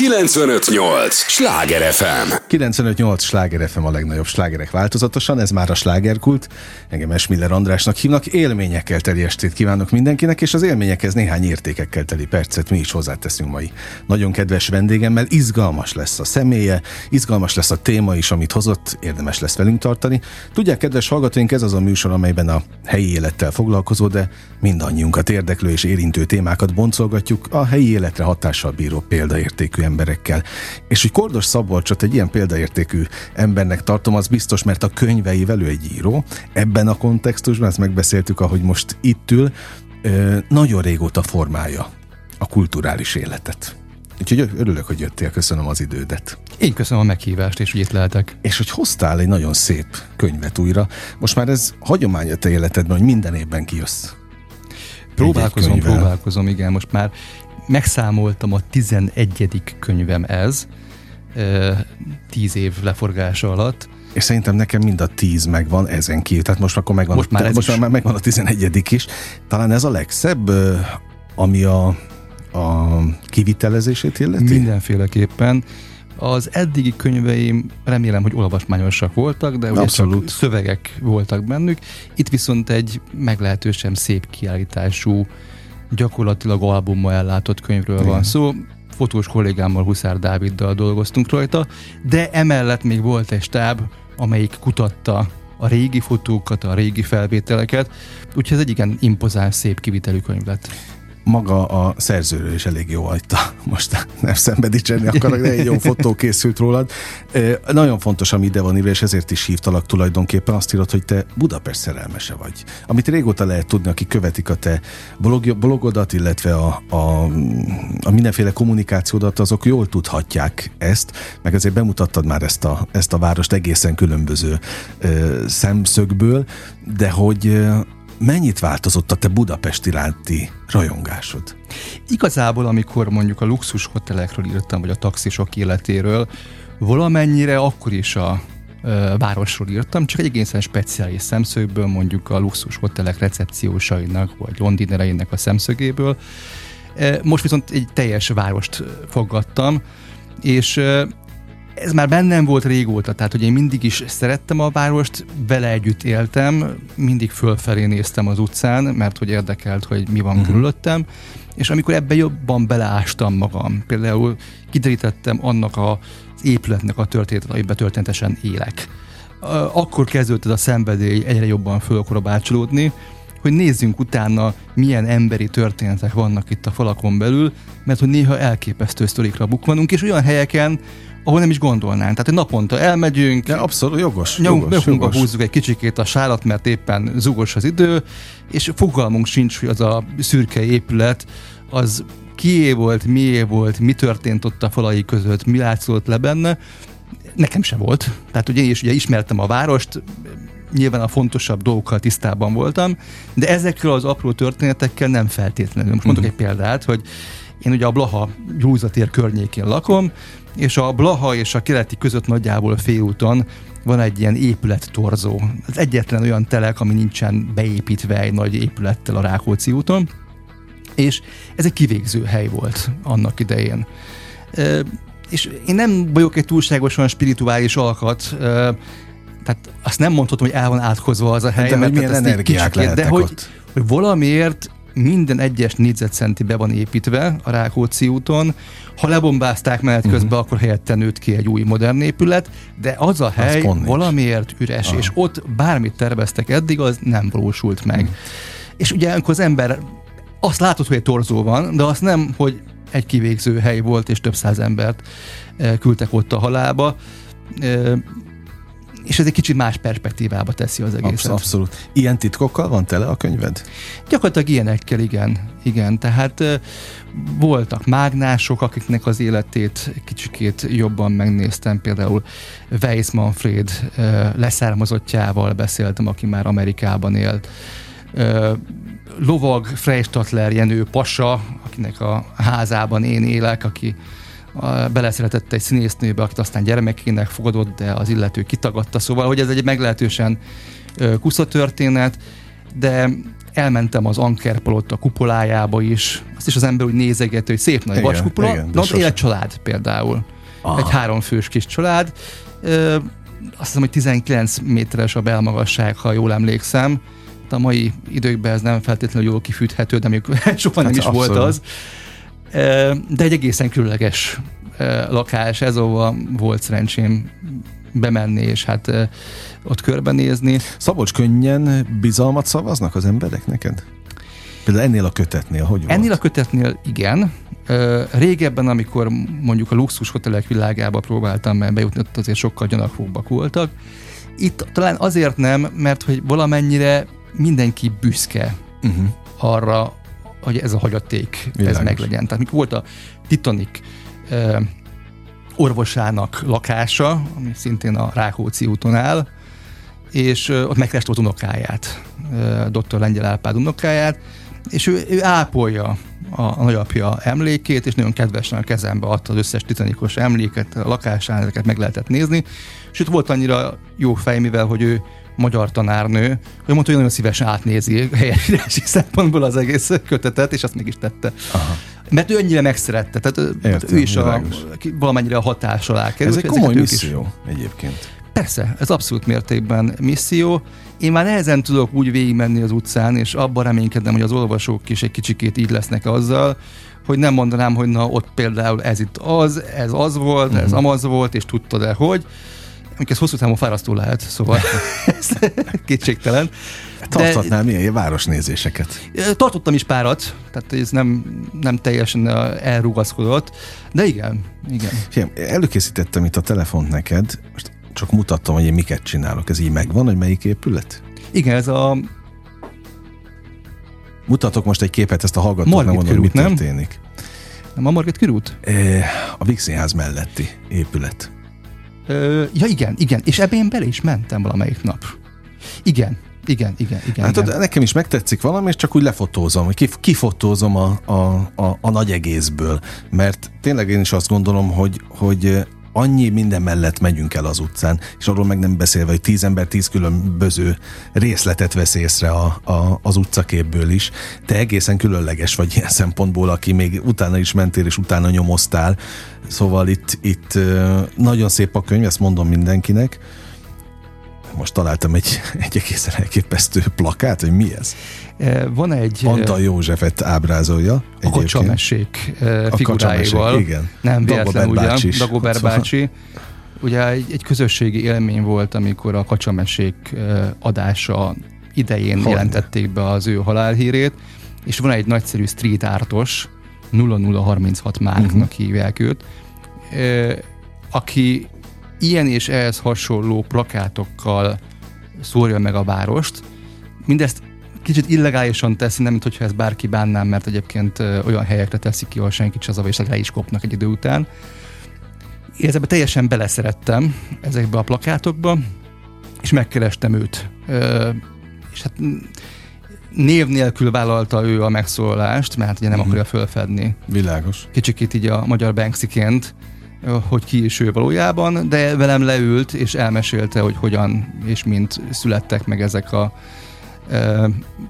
958! Sláger FM! 958! Sláger FM a legnagyobb slágerek változatosan, ez már a slágerkult. Engem Esmiller Andrásnak hívnak. Élményekkel teli estét kívánok mindenkinek, és az élményekhez néhány értékekkel teli percet mi is hozzáteszünk mai. Nagyon kedves vendégemmel, izgalmas lesz a személye, izgalmas lesz a téma is, amit hozott, érdemes lesz velünk tartani. Tudják, kedves hallgatóink, ez az a műsor, amelyben a helyi élettel foglalkozó, de mindannyiunkat érdeklő és érintő témákat boncolgatjuk a helyi életre hatással bíró példaértékű emberekkel. És hogy Kordos Szabolcsot egy ilyen példaértékű embernek tartom, az biztos, mert a könyveivel ő egy író. Ebben a kontextusban, ezt megbeszéltük, ahogy most itt ül, nagyon régóta formálja a kulturális életet. Úgyhogy örülök, hogy jöttél, köszönöm az idődet. Én köszönöm a meghívást, és hogy itt lehetek. És hogy hoztál egy nagyon szép könyvet újra. Most már ez hagyomány a te életedben, hogy minden évben kijössz. Próbálkozom, próbálkozom, igen. Most már megszámoltam a 11. könyvem ez, tíz év leforgása alatt. És szerintem nekem mind a tíz megvan ezen kívül, tehát most akkor megvan, most már, ez most már megvan a 11. is. Talán ez a legszebb, ami a, a kivitelezését illeti? Mindenféleképpen. Az eddigi könyveim remélem, hogy olvasmányosak voltak, de ugye csak szövegek voltak bennük. Itt viszont egy meglehetősen szép kiállítású gyakorlatilag albummal ellátott könyvről Igen. van szó. Fotós kollégámmal, Huszár Dáviddal dolgoztunk rajta, de emellett még volt egy stáb, amelyik kutatta a régi fotókat, a régi felvételeket, úgyhogy ez egy igen impozáns, szép kivitelű könyv lett maga a szerzőről is elég jó hagyta. Most nem szembe dicsérni akarok, de egy jó fotó készült rólad. Nagyon fontos, ami ide van írva, és ezért is hívtalak tulajdonképpen. Azt írod, hogy te Budapest szerelmese vagy. Amit régóta lehet tudni, akik követik a te blog, blogodat, illetve a, a, a mindenféle kommunikációdat, azok jól tudhatják ezt, meg azért bemutattad már ezt a, ezt a várost egészen különböző e, szemszögből, de hogy mennyit változott a te Budapest iránti rajongásod? Igazából, amikor mondjuk a luxus hotelekről írtam, vagy a taxisok életéről, valamennyire akkor is a városról írtam, csak egy egészen speciális szemszögből, mondjuk a luxus hotelek recepciósainak, vagy londinereinek a szemszögéből. Most viszont egy teljes várost fogadtam, és ez már bennem volt régóta, tehát hogy én mindig is szerettem a várost, vele együtt éltem, mindig fölfelé néztem az utcán, mert hogy érdekelt, hogy mi van uh-huh. körülöttem, és amikor ebbe jobban beleástam magam, például kiderítettem annak a, az épületnek a történetet, amiben történetesen élek, akkor kezdődött ez a szenvedély egyre jobban föl bácsolódni, hogy nézzünk utána, milyen emberi történetek vannak itt a falakon belül, mert hogy néha elképesztő sztorikra bukvanunk, és olyan helyeken, ahol nem is gondolnánk. Tehát naponta elmegyünk, De abszolút jogos, nyomunk, jogos, jogos. húzzuk egy kicsikét a sálat, mert éppen zugos az idő, és fogalmunk sincs, hogy az a szürke épület az kié volt, mié volt, mi történt ott a falai között, mi látszott le benne. Nekem se volt. Tehát ugye én is ugye ismertem a várost, nyilván a fontosabb dolgokkal tisztában voltam, de ezekkel az apró történetekkel nem feltétlenül. Most mondok uh-huh. egy példát, hogy én ugye a Blaha Gyújzatér környékén lakom, és a Blaha és a keleti között nagyjából félúton van egy ilyen épülettorzó. Ez egyetlen olyan telek, ami nincsen beépítve egy nagy épülettel a Rákóczi úton, és ez egy kivégző hely volt annak idején. E, és én nem vagyok egy túlságosan spirituális alkat, e, tehát azt nem mondhatom, hogy el van átkozva az a hely, de mert milyen energiák kicsikét, de hogy, hogy valamiért minden egyes négyzetcenti be van építve a Rákóczi úton. Ha lebombázták menet közben, uh-huh. akkor helyette nőtt ki egy új modern épület, de az a hely az valamiért üres, uh-huh. és ott bármit terveztek eddig, az nem valósult meg. Uh-huh. És ugye amikor az ember azt látod, hogy egy torzó van, de azt nem, hogy egy kivégző hely volt, és több száz embert eh, küldtek ott a halálba eh, és ez egy kicsit más perspektívába teszi az egészet. Abszolút. abszolút. Ilyen titkokkal van tele a könyved? Gyakorlatilag ilyenekkel, igen. Igen, tehát voltak mágnások, akiknek az életét kicsikét jobban megnéztem, például Weiss Manfred leszármazottjával beszéltem, aki már Amerikában élt. Lovag Freistatler Jenő Pasa, akinek a házában én élek, aki beleszeretett egy színésznőbe, akit aztán gyermekének fogadott, de az illető kitagadta. Szóval, hogy ez egy meglehetősen kusza történet. de elmentem az Ankerpalota kupolájába is, azt is az ember úgy nézeget, hogy szép nagy vaskupola, de ott él egy család például. Aha. Egy háromfős kis család. Ö, azt hiszem, hogy 19 méteres a belmagasság, ha jól emlékszem. De a mai időkben ez nem feltétlenül jól kifűthető, de még soha nem hát is abszolút. volt az. De egy egészen különleges lakás, ez ahol volt szerencsém bemenni, és hát ott körbenézni. Szabolcs, könnyen bizalmat szavaznak az emberek neked? Például ennél a kötetnél, hogy Ennél volt? a kötetnél igen. Régebben, amikor mondjuk a luxus hotelek világába próbáltam bejutni, ott azért sokkal gyanakvóbbak voltak. Itt talán azért nem, mert hogy valamennyire mindenki büszke uh-huh. arra, hogy ez a hagyaték, Világos. ez meglegyen. Tehát mikor volt a Titanic orvosának lakása, ami szintén a Rákóczi úton áll, és ott megkereste volt unokáját, dr. Lengyel Árpád unokáját, és ő, ő ápolja a, a nagyapja emlékét, és nagyon kedvesen a kezembe adta az összes titanikos emléket, a lakásán, ezeket meg lehetett nézni. Sőt, volt annyira jó fej, mivel hogy ő magyar tanárnő, hogy mondta, hogy nagyon szívesen átnézi helyesírási szempontból az egész kötetet, és azt mégis tette. Aha. Mert ő ennyire megszerette, tehát Értem, ő is a, valamennyire a hatás alá került. Ez egy komoly misszió is. egyébként. Persze, ez abszolút mértékben misszió. Én már nehezen tudok úgy végigmenni az utcán, és abban reménykedem, hogy az olvasók is egy kicsikét így lesznek azzal, hogy nem mondanám, hogy na ott például ez itt az, ez az volt, uh-huh. ez mhm. amaz volt, és tudtad-e, hogy. Ez hosszú távon fárasztó lehet, szóval ez kétségtelen. Tarthatnál milyen városnézéseket? Tartottam is párat, tehát ez nem, nem teljesen elrugaszkodott, de igen, igen. Fiam, előkészítettem itt a telefont neked, most csak mutattam, hogy én miket csinálok. Ez így megvan, hogy melyik épület? Igen, ez a... Mutatok most egy képet, ezt a hallgatók nem mondom, mi nem? történik. Nem a Margit körút? A Vixinház melletti épület. Ö, ja igen, igen, és ebben én bele is mentem valamelyik nap. Igen, igen, igen, igen. Hát igen. nekem is megtetszik valami, és csak úgy lefotózom, kif, kifotózom a, a, a, a nagy egészből, mert tényleg én is azt gondolom, hogy, hogy annyi minden mellett megyünk el az utcán, és arról meg nem beszélve, hogy tíz ember tíz különböző részletet vesz észre a, a, az utcaképből is. Te egészen különleges vagy ilyen szempontból, aki még utána is mentél, és utána nyomoztál. Szóval itt, itt nagyon szép a könyv, ezt mondom mindenkinek találtam egy, egy egészen elképesztő plakát, hogy mi ez? Van egy... Antal Józsefet ábrázolja. A kacsamesék e, figuráival. igen. Nem véletlen ugyan, Dagobert bácsi. Ugye egy, egy közösségi élmény volt, amikor a kacsamesék adása idején Hogy? jelentették be az ő halálhírét, és van egy nagyszerű street artos, 0036 márknak uh-huh. hívják őt, aki ilyen és ehhez hasonló plakátokkal szórja meg a várost. Mindezt kicsit illegálisan teszi, nem mint hogyha ez bárki bánnám, mert egyébként olyan helyekre teszik ki, ahol senki az és le is kopnak egy idő után. Ezekbe teljesen beleszerettem ezekbe a plakátokba, és megkerestem őt. és hát név nélkül vállalta ő a megszólalást, mert ugye nem uh-huh. akarja fölfedni. Világos. Kicsikét így a magyar Banksy-ként, hogy ki is ő valójában, de velem leült és elmesélte, hogy hogyan és mint születtek meg ezek a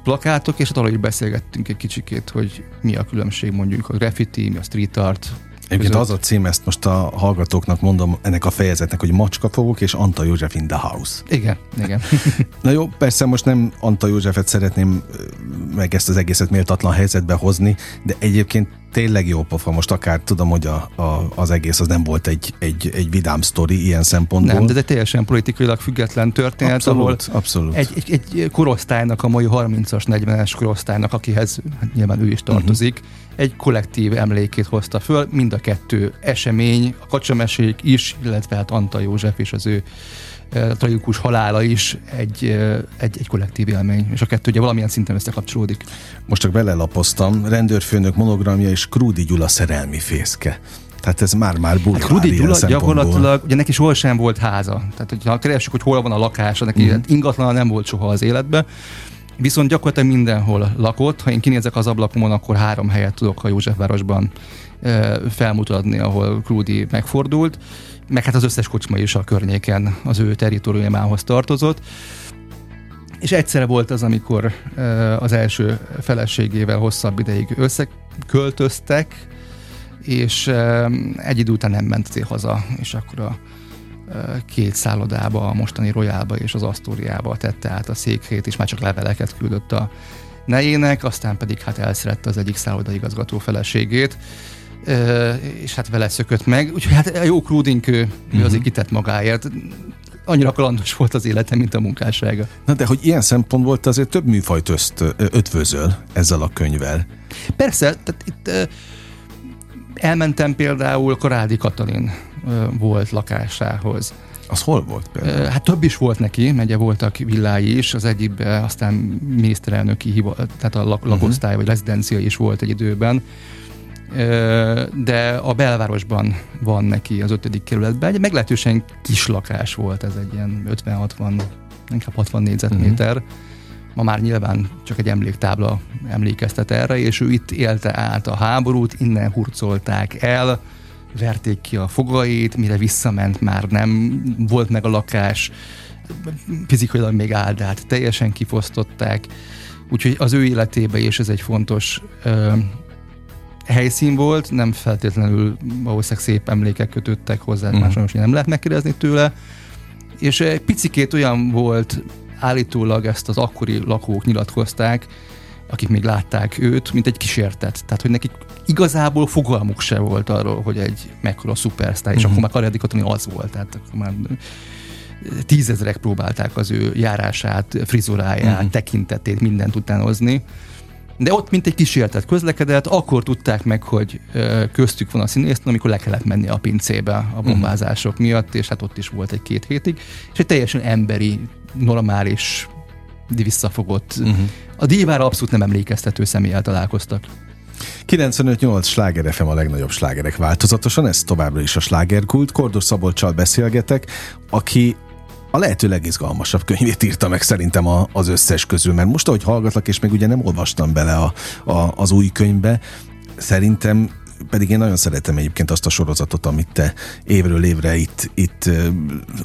plakátok, és hát arról beszélgettünk egy kicsikét, hogy mi a különbség mondjuk a graffiti, mi a street art, Egyébként az a cím, ezt most a hallgatóknak mondom ennek a fejezetnek, hogy Macskafogok és Anta József in the house. Igen, igen. Na jó, persze most nem Anta Józsefet szeretném meg ezt az egészet méltatlan helyzetbe hozni, de egyébként tényleg jó pofa. Most akár tudom, hogy a, a, az egész az nem volt egy, egy, egy vidám sztori ilyen szempontból. Nem, de egy teljesen politikailag független történet, abszolút, ahol abszolút. Egy, egy, egy korosztálynak, a mai 30-as, 40-es korosztálynak, akihez hát nyilván ő is tartozik, uh-huh. Egy kollektív emlékét hozta föl. Mind a kettő esemény, a kacsamesék is, illetve hát Antal József és az ő tragikus halála is egy, egy, egy kollektív élmény, és a kettő ugye valamilyen szinten összekapcsolódik. Most csak belelapoztam, rendőrfőnök monogramja és Krúdi Gyula szerelmi fészke. Tehát ez már-már bulvár hát Rudi Gyula gyakorlatilag, ugye neki soha sem volt háza. Tehát, hogyha keressük, hogy hol van a lakása, neki mm. ingatlan nem volt soha az életben. Viszont gyakorlatilag mindenhol lakott. Ha én kinézek az ablakomon, akkor három helyet tudok a Józsefvárosban felmutatni, ahol Krúdi megfordult meg hát az összes kocsma is a környéken az ő teritoriumához tartozott. és egyszerre volt az, amikor az első feleségével hosszabb ideig összeköltöztek, és egy idő után nem ment haza, és akkor a két szállodába, a mostani Royálba és az Asztóriába tette át a székhét, és már csak leveleket küldött a nejének, aztán pedig hát elszerette az egyik szállodaigazgató feleségét, és hát vele szökött meg. Úgyhogy hát jó Krúdink, ő, uh-huh. azért kitett magáért. Annyira kalandos volt az élete, mint a munkássága. Na de hogy ilyen szempontból azért több műfajt öszt, ötvözöl ezzel a könyvvel. Persze, tehát itt elmentem például Korádi Katalin volt lakásához. Az hol volt például? Hát több is volt neki, megye voltak villái is, az egyikben aztán miniszterelnöki hiva, tehát a lak- lakosztály vagy rezidencia is volt egy időben de a belvárosban van neki az ötödik kerületben. Egy meglehetősen kis lakás volt, ez egy ilyen 50-60, inkább 60 négyzetméter. Uh-huh. Ma már nyilván csak egy emléktábla emlékeztet erre, és ő itt élte át a háborút, innen hurcolták el, verték ki a fogait, mire visszament már nem volt meg a lakás, fizikailag még áldát, teljesen kifosztották, úgyhogy az ő életébe is ez egy fontos ö, helyszín volt, nem feltétlenül valószínűleg szép emlékek kötöttek hozzá, uh-huh. Mhm. más nem lehet megkérdezni tőle, és egy picikét olyan volt, állítólag ezt az akkori lakók nyilatkozták, akik még látták őt, mint egy kísértet. Tehát, hogy nekik igazából fogalmuk se volt arról, hogy egy mekkora szupersztár, és uh-huh. akkor már Karjadikot az volt, tehát akkor már tízezerek próbálták az ő járását, frizuráját, uh-huh. tekintetét, mindent utánozni. De ott, mint egy kísértet közlekedett, akkor tudták meg, hogy köztük van a színésznő, amikor le kellett menni a pincébe a bombázások uh-huh. miatt, és hát ott is volt egy két hétig, és egy teljesen emberi, normális, visszafogott. Uh-huh. A dívára abszolút nem emlékeztető személyel találkoztak. 95-8 sláger FM a legnagyobb slágerek változatosan, ez továbbra is a slágerkult. Kordos Szabolcsal beszélgetek, aki a lehető legizgalmasabb könyvét írta meg szerintem a, az összes közül, mert most, ahogy hallgatlak, és még ugye nem olvastam bele a, a, az új könyvbe, szerintem pedig én nagyon szeretem egyébként azt a sorozatot, amit te évről évre itt, itt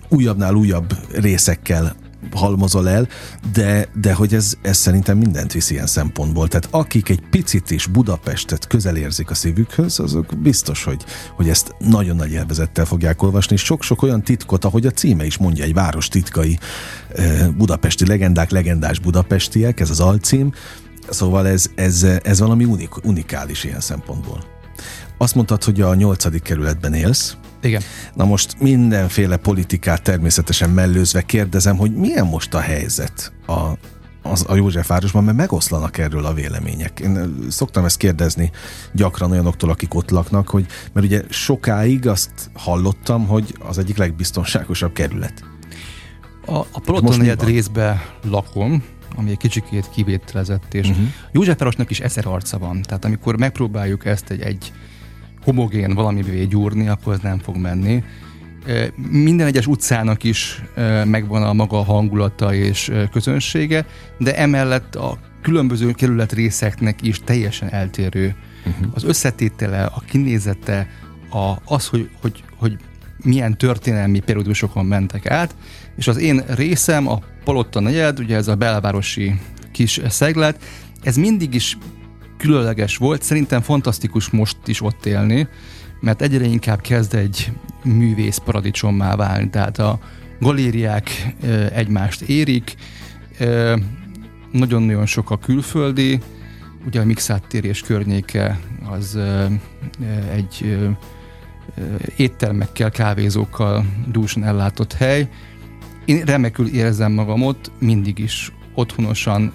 újabbnál újabb részekkel halmozol el, de, de hogy ez, ez szerintem mindent visz ilyen szempontból. Tehát akik egy picit is Budapestet közel érzik a szívükhöz, azok biztos, hogy, hogy ezt nagyon nagy élvezettel fogják olvasni, sok-sok olyan titkot, ahogy a címe is mondja, egy város titkai budapesti legendák, legendás budapestiek, ez az alcím, Szóval ez, ez, ez valami unik, unikális ilyen szempontból. Azt mondtad, hogy a nyolcadik kerületben élsz. Igen. Na most mindenféle politikát természetesen mellőzve kérdezem, hogy milyen most a helyzet a, az, a Józsefvárosban, mert megoszlanak erről a vélemények. Én szoktam ezt kérdezni gyakran olyanoktól, akik ott laknak, hogy mert ugye sokáig azt hallottam, hogy az egyik legbiztonságosabb kerület. A, a Paloton negyed részbe lakom, ami egy kicsikét kivételezett, és uh-huh. Józsefvárosnak is ezer arca van. Tehát amikor megpróbáljuk ezt egy, egy homogén valamivé gyúrni, akkor ez nem fog menni. Minden egyes utcának is megvan a maga hangulata és közönsége, de emellett a különböző kerület részeknek is teljesen eltérő uh-huh. az összetétele, a kinézete, a, az, hogy, hogy, hogy milyen történelmi periódusokon mentek át, és az én részem, a Palotta negyed, ugye ez a belvárosi kis szeglet, ez mindig is különleges volt, szerintem fantasztikus most is ott élni, mert egyre inkább kezd egy művész paradicsommá válni, tehát a galériák egymást érik, nagyon-nagyon sok a külföldi, ugye a Mixát tér és környéke az egy éttermekkel, kávézókkal dúsan ellátott hely. Én remekül érzem magam ott, mindig is otthonosan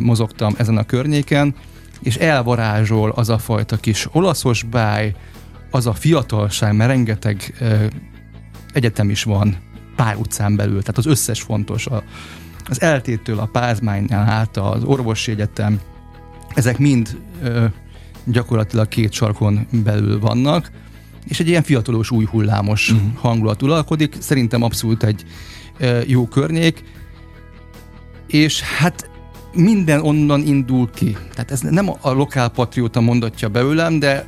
mozogtam ezen a környéken, és elvarázsol az a fajta kis olaszos báj, az a fiatalság, mert rengeteg ö, egyetem is van pár utcán belül, tehát az összes fontos, a, az eltétől a pázmánynál át az orvosi egyetem, ezek mind ö, gyakorlatilag két sarkon belül vannak, és egy ilyen fiatalos, új hullámos uh-huh. hangulat uralkodik. Szerintem abszolút egy ö, jó környék, és hát minden onnan indul ki. Tehát ez nem a lokálpatrióta mondatja belőlem, de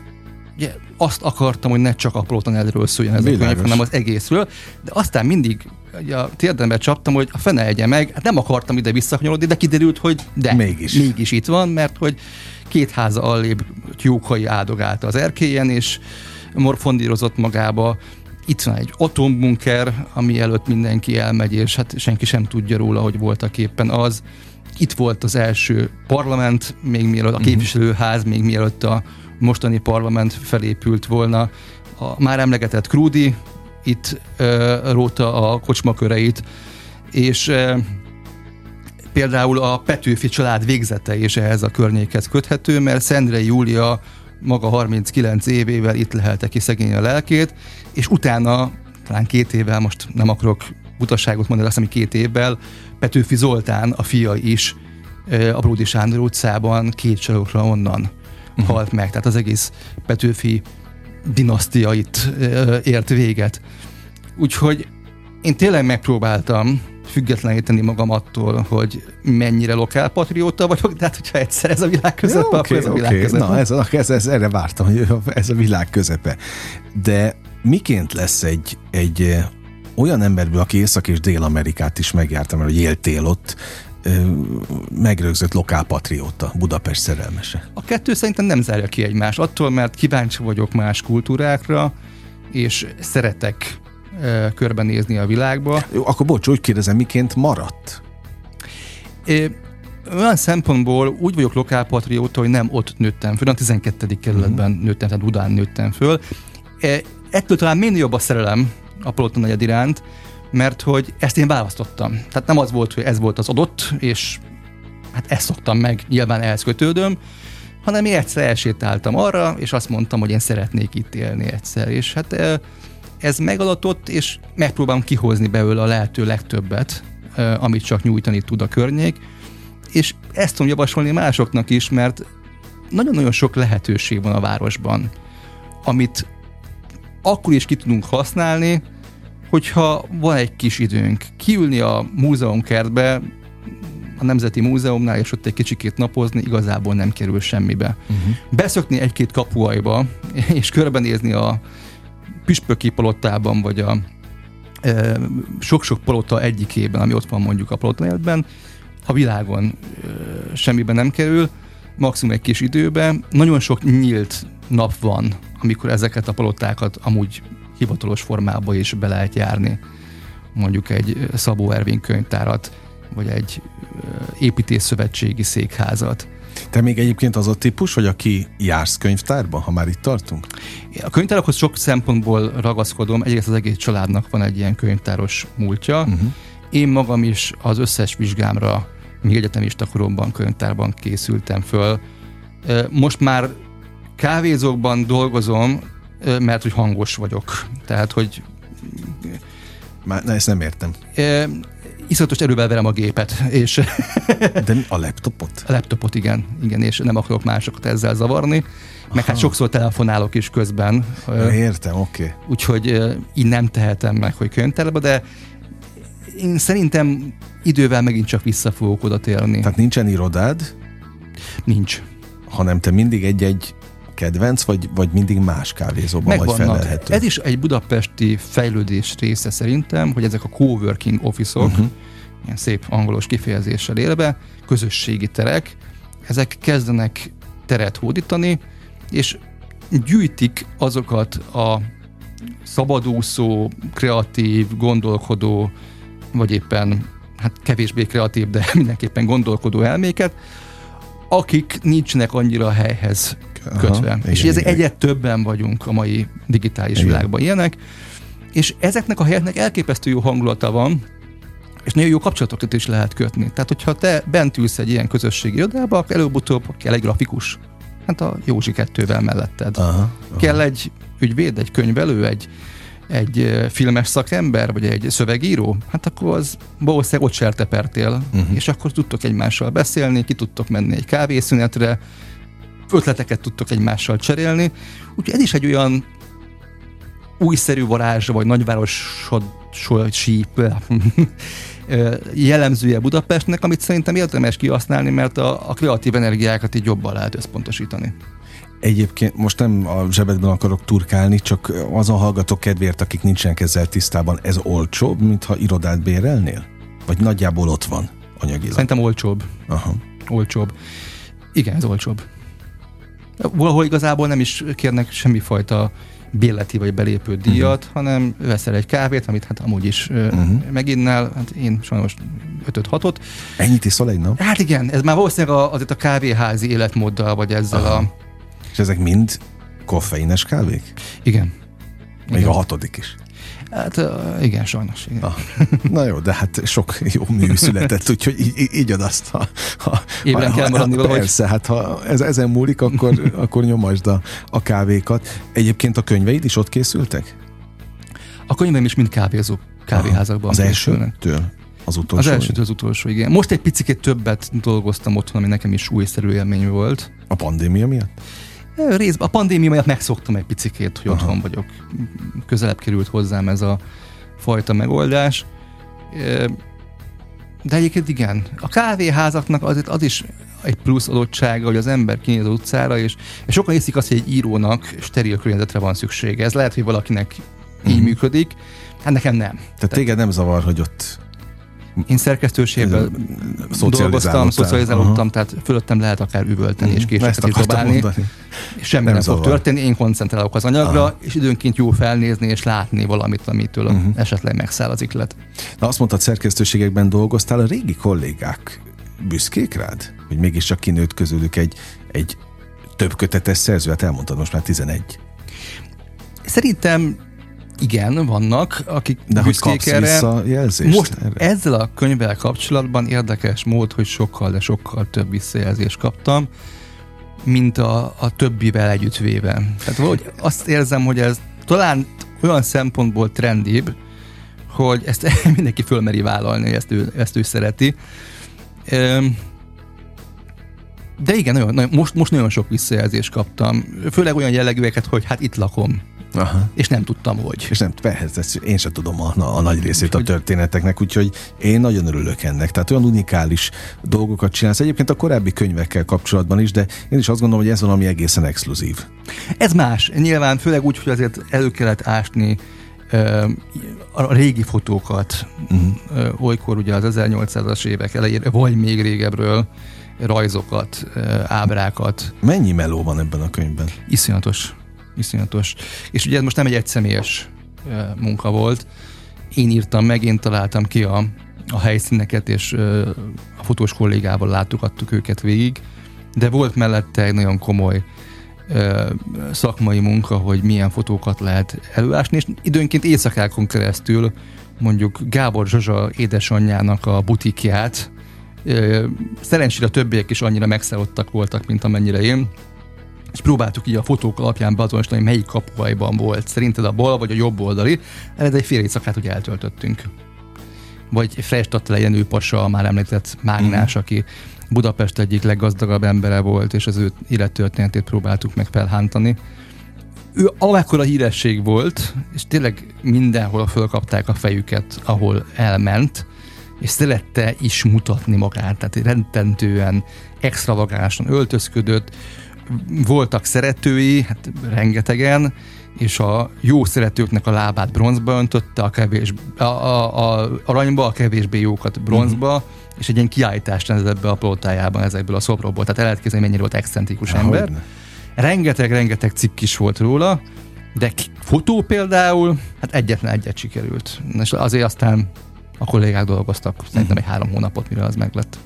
ugye, azt akartam, hogy ne csak a Plotanelről szóljon ez Világos. a könyv, hanem az egészről, de aztán mindig a térdembe csaptam, hogy a fene egye meg, hát nem akartam ide visszakanyarodni, de kiderült, hogy de, mégis. mégis itt van, mert hogy két háza allébb tyúkai áldogálta az erkélyen, és morfondírozott magába, itt van egy atombunker, ami előtt mindenki elmegy, és hát senki sem tudja róla, hogy voltak éppen az. Itt volt az első parlament, még mielőtt a mhm. képviselőház, még mielőtt a mostani parlament felépült volna. A már emlegetett Krúdi itt ö, róta a kocsmaköreit, és ö, például a Petőfi család végzete is ehhez a környékhez köthető, mert Szendre Júlia maga 39 évével itt lehelte ki szegény a lelkét, és utána, talán két évvel, most nem akarok utasságot mondani, azt hiszem, két évvel, Petőfi Zoltán, a fia is a Bródi Sándor utcában két csalókra onnan uh-huh. halt meg. Tehát az egész Petőfi dinasztia itt ért véget. Úgyhogy én tényleg megpróbáltam függetleníteni magam attól, hogy mennyire lokálpatrióta vagyok, de hát hogyha egyszer ez a világ közepe, Jó, okay, akkor ez a világ okay. közepe. Na, ez, ez, ez, erre vártam, hogy ez a világ közepe. De miként lesz egy, egy olyan emberből, aki Észak- és Dél-Amerikát is megjárta, mert hogy éltél ott, megrögzött lokálpatrióta, Budapest szerelmese. A kettő szerintem nem zárja ki egymást. Attól, mert kíváncsi vagyok más kultúrákra, és szeretek e, körbenézni a világba. Jó, akkor bocs, úgy kérdezem, miként maradt? É, olyan szempontból úgy vagyok lokálpatrióta, hogy nem ott nőttem föl, a 12. kerületben uh-huh. nőttem, tehát Budán nőttem föl. E, ettől talán még jobb a szerelem a Poloton negyed iránt, mert hogy ezt én választottam. Tehát nem az volt, hogy ez volt az adott, és hát ezt szoktam meg, nyilván ehhez kötődöm, hanem én egyszer elsétáltam arra, és azt mondtam, hogy én szeretnék itt élni egyszer. És hát ez megadatott, és megpróbálom kihozni belőle a lehető legtöbbet, amit csak nyújtani tud a környék, és ezt tudom javasolni másoknak is, mert nagyon-nagyon sok lehetőség van a városban, amit akkor is ki tudunk használni, hogyha van egy kis időnk, kiülni a múzeumkertbe, a Nemzeti Múzeumnál, és ott egy kicsikét napozni, igazából nem kerül semmibe. Uh-huh. Beszökni egy-két kapuajba, és körbenézni a Püspöki palotában, vagy a e, sok-sok palota egyikében, ami ott van mondjuk a palotanéletben, a világon e, semmibe nem kerül, maximum egy kis időben. Nagyon sok nyílt nap van, amikor ezeket a palotákat amúgy hivatalos formába is be lehet járni. Mondjuk egy Szabó Ervin könyvtárat, vagy egy építészszövetségi székházat. Te még egyébként az a típus, hogy aki jársz könyvtárba, ha már itt tartunk? A könyvtárakhoz sok szempontból ragaszkodom. Egyrészt az egész családnak van egy ilyen könyvtáros múltja. Uh-huh. Én magam is az összes vizsgámra, még egyetemista koromban könyvtárban készültem föl. Most már kávézókban dolgozom, mert hogy hangos vagyok. Tehát, hogy... Már, na, ezt nem értem. E, iszatos erővel verem a gépet, és... De a laptopot? A laptopot, igen, igen, és nem akarok másokat ezzel zavarni. Aha. Meg hát sokszor telefonálok is közben. Értem, oké. Okay. Úgyhogy így nem tehetem meg, hogy könyvtárba, de én szerintem idővel megint csak vissza fogok oda térni. Tehát nincsen irodád? Nincs. Hanem te mindig egy-egy kedvenc, vagy, vagy mindig más kávézóban Megvannak. vagy felelhető? Ez is egy budapesti fejlődés része szerintem, hogy ezek a coworking office-ok, uh-huh. ilyen szép angolos kifejezéssel élve, közösségi terek, ezek kezdenek teret hódítani, és gyűjtik azokat a szabadúszó, kreatív, gondolkodó, vagy éppen hát kevésbé kreatív, de mindenképpen gondolkodó elméket, akik nincsenek annyira a helyhez kötve. Aha, és igen, ezek egyet többen vagyunk a mai digitális igen. világban ilyenek, és ezeknek a helyeknek elképesztő jó hangulata van, és nagyon jó kapcsolatokat is lehet kötni. Tehát, hogyha te bent ülsz egy ilyen közösségi irodába, akkor előbb-utóbb kell egy grafikus. Hát a Józsi kettővel melletted. Aha, aha. Kell egy ügyvéd, egy könyvelő, egy, egy filmes szakember, vagy egy szövegíró, hát akkor az valószínűleg ott sertepertél, uh-huh. és akkor tudtok egymással beszélni, ki tudtok menni egy kávészünetre, ötleteket tudtok egymással cserélni. Úgyhogy ez is egy olyan újszerű varázsa, vagy nagyvárosi jellemzője Budapestnek, amit szerintem érdemes kihasználni, mert a, a kreatív energiákat így jobban lehet összpontosítani. Egyébként most nem a zsebedben akarok turkálni, csak azon hallgatok kedvéért, akik nincsenek ezzel tisztában, ez olcsóbb, mintha irodát bérelnél? Vagy nagyjából ott van anyagilag? Szerintem olcsóbb. Aha. Olcsóbb. Igen, ez olcsóbb. Valahol igazából nem is kérnek semmifajta béleti vagy belépő díjat, uh-huh. hanem veszel egy kávét, amit hát amúgy is uh-huh. meginnál, hát én sajnos 5-6-ot. Ennyit iszol egy nap? Hát igen, ez már valószínűleg a, azért a kávéházi életmóddal, vagy ezzel Aha. a... Ezek mind koffeines kávék? Igen. Még igen. a hatodik is. Hát igen, sajnos. Igen. Ah, na jó, de hát sok jó mű született, úgyhogy így, így ad azt. Ha, ha, Ébren kell maradni valahogy. Persze, hát ha ez, ezen múlik, akkor, akkor nyomasd a, a kávékat. Egyébként a könyveid is ott készültek? A könyveim is mind kávézó kávéházakban Az elsőtől? Az utolsó? Az elsőtől az utolsó, igen. Most egy picit többet dolgoztam otthon, ami nekem is újszerű élmény volt. A pandémia miatt? Részben a pandémia miatt megszoktam egy picikét, hogy Aha. otthon vagyok. Közelebb került hozzám ez a fajta megoldás. De egyébként igen, a kávéházaknak az, az is egy plusz adottsága, hogy az ember kinyíl az utcára, és, és sokan hiszik azt, hogy egy írónak steril környezetre van szüksége. Ez lehet, hogy valakinek így mm. működik, hát nekem nem. Tehát, Tehát téged nem zavar, hogy ott én szerkesztőségben dolgoztam, szocializálódtam, tehát fölöttem lehet akár üvölteni és késeket is dobálni. Semmi nem, nem fog történni, én koncentrálok az anyagra, Aha. és időnként jó felnézni és látni valamit, amitől uh-huh. esetleg megszáll az iklet. Na azt mondtad, szerkesztőségekben dolgoztál, a régi kollégák büszkék rád? Hogy mégiscsak kinőtt közülük egy, egy több kötetes szerző, hát elmondtad most már 11. Szerintem igen, vannak, akik De hogy kapsz erre. Jelzést Most erre? ezzel a könyvvel kapcsolatban érdekes mód, hogy sokkal, de sokkal több visszajelzést kaptam, mint a, a többivel együttvéve. Tehát valahogy azt érzem, hogy ez talán olyan szempontból trendibb, hogy ezt mindenki fölmeri vállalni, ezt ő, ezt ő szereti. De igen, nagyon, nagyon, most, most nagyon sok visszajelzést kaptam. Főleg olyan jellegűeket, hogy hát itt lakom. Aha. És nem tudtam, hogy. És nem, persze, én sem tudom a, a, a nagy részét a történeteknek, úgyhogy én nagyon örülök ennek. Tehát olyan unikális dolgokat csinálsz. Egyébként a korábbi könyvekkel kapcsolatban is, de én is azt gondolom, hogy ez valami egészen exkluzív. Ez más. Nyilván főleg úgy, hogy azért elő kellett ásni a régi fotókat, uh-huh. olykor ugye az 1800-as évek elejére, vagy még régebről rajzokat, ábrákat. Mennyi meló van ebben a könyvben? Iszonyatos iszonyatos. És ugye ez most nem egy egyszemélyes munka volt. Én írtam meg, én találtam ki a, a helyszíneket, és a fotós kollégával látogattuk őket végig, de volt mellette egy nagyon komoly szakmai munka, hogy milyen fotókat lehet előásni, és időnként éjszakákon keresztül mondjuk Gábor Zsazsa édesanyjának a butikját, szerencsére a többiek is annyira megszállottak voltak, mint amennyire én, és próbáltuk így a fotók alapján beazonosítani, melyik kapuajban volt. Szerinted a bal vagy a jobb oldali? Erre egy fél éjszakát ugye eltöltöttünk. Vagy Freistadt legyen ő pasa, már említett Mágnás, mm. aki Budapest egyik leggazdagabb embere volt, és az ő élettörténetét próbáltuk meg felhántani. Ő amekkora híresség volt, és tényleg mindenhol fölkapták a fejüket, ahol elment, és szerette is mutatni magát, tehát rendtentően extravagánsan öltözködött, voltak szeretői, hát rengetegen, és a jó szeretőknek a lábát bronzba öntötte, a kevés, a, a, a aranyba, a kevésbé jókat bronzba, uh-huh. és egy ilyen kiállítást rendezett be a plotájában ezekből a szobrokból. Tehát el lehet képzelni, mennyire volt excentrikus ember. Rengeteg-rengeteg cikk is volt róla, de fotó például, hát egyetlen egyet sikerült. És azért aztán a kollégák dolgoztak szerintem uh-huh. egy három hónapot, mire az meglett.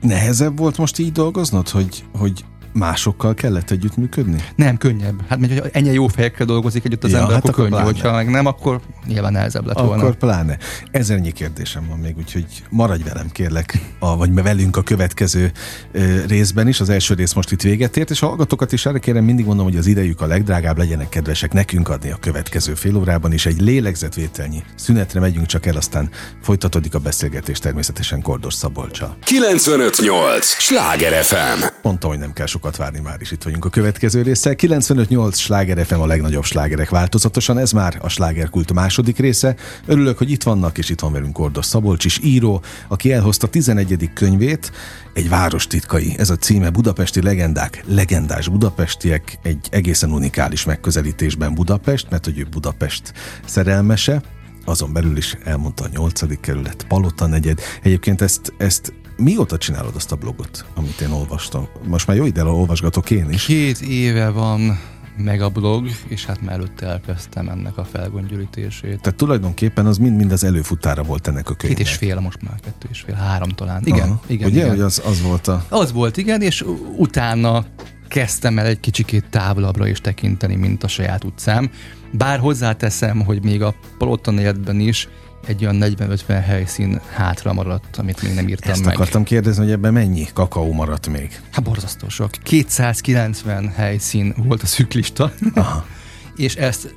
Nehezebb volt most így dolgoznod, hogy, hogy másokkal kellett együttműködni? Nem, könnyebb. Hát, mert hogy ennyi jó fejekkel dolgozik együtt az ja, ember, hát akkor, akkor könnyű, pláne. hogyha meg nem, akkor nyilván nehezebb lett volna. Akkor pláne. Ezernyi kérdésem van még, úgyhogy maradj velem, kérlek, a, vagy velünk a következő ö, részben is. Az első rész most itt véget ért, és a hallgatókat is erre kérem, mindig mondom, hogy az idejük a legdrágább, legyenek kedvesek nekünk adni a következő fél órában is. Egy lélegzetvételnyi szünetre megyünk csak el, aztán folytatódik a beszélgetés természetesen Kordos Szabolcsa. 958! Sláger FM! Mondtam, hogy nem kell sokat sokat várni, már is itt vagyunk a következő résszel. 95-8 sláger FM a legnagyobb slágerek változatosan, ez már a slágerkult második része. Örülök, hogy itt vannak, és itt van velünk Ordos Szabolcs is, író, aki elhozta 11. könyvét, egy város titkai. Ez a címe Budapesti legendák, legendás budapestiek, egy egészen unikális megközelítésben Budapest, mert hogy ő Budapest szerelmese, azon belül is elmondta a nyolcadik kerület, Palota negyed. Egyébként ezt, ezt mióta csinálod azt a blogot, amit én olvastam? Most már jó ide olvasgatok én is. Két éve van meg a blog, és hát már előtte elkezdtem ennek a felgöngyölítését. Tehát tulajdonképpen az mind-mind az előfutára volt ennek a könyvnek. Két és fél, most már kettő és fél, három talán. Igen, Aha. igen. Ugye, igen. hogy az, az volt a... Az volt, igen, és utána kezdtem el egy kicsikét távolabbra is tekinteni, mint a saját utcám. Bár hozzáteszem, hogy még a Palottanéletben is egy olyan 40-50 helyszín hátra maradt, amit még nem írtam Ezt meg. akartam kérdezni, hogy ebben mennyi kakaó maradt még? Hát borzasztó sok. 290 helyszín volt a szüklista, Aha. és ezt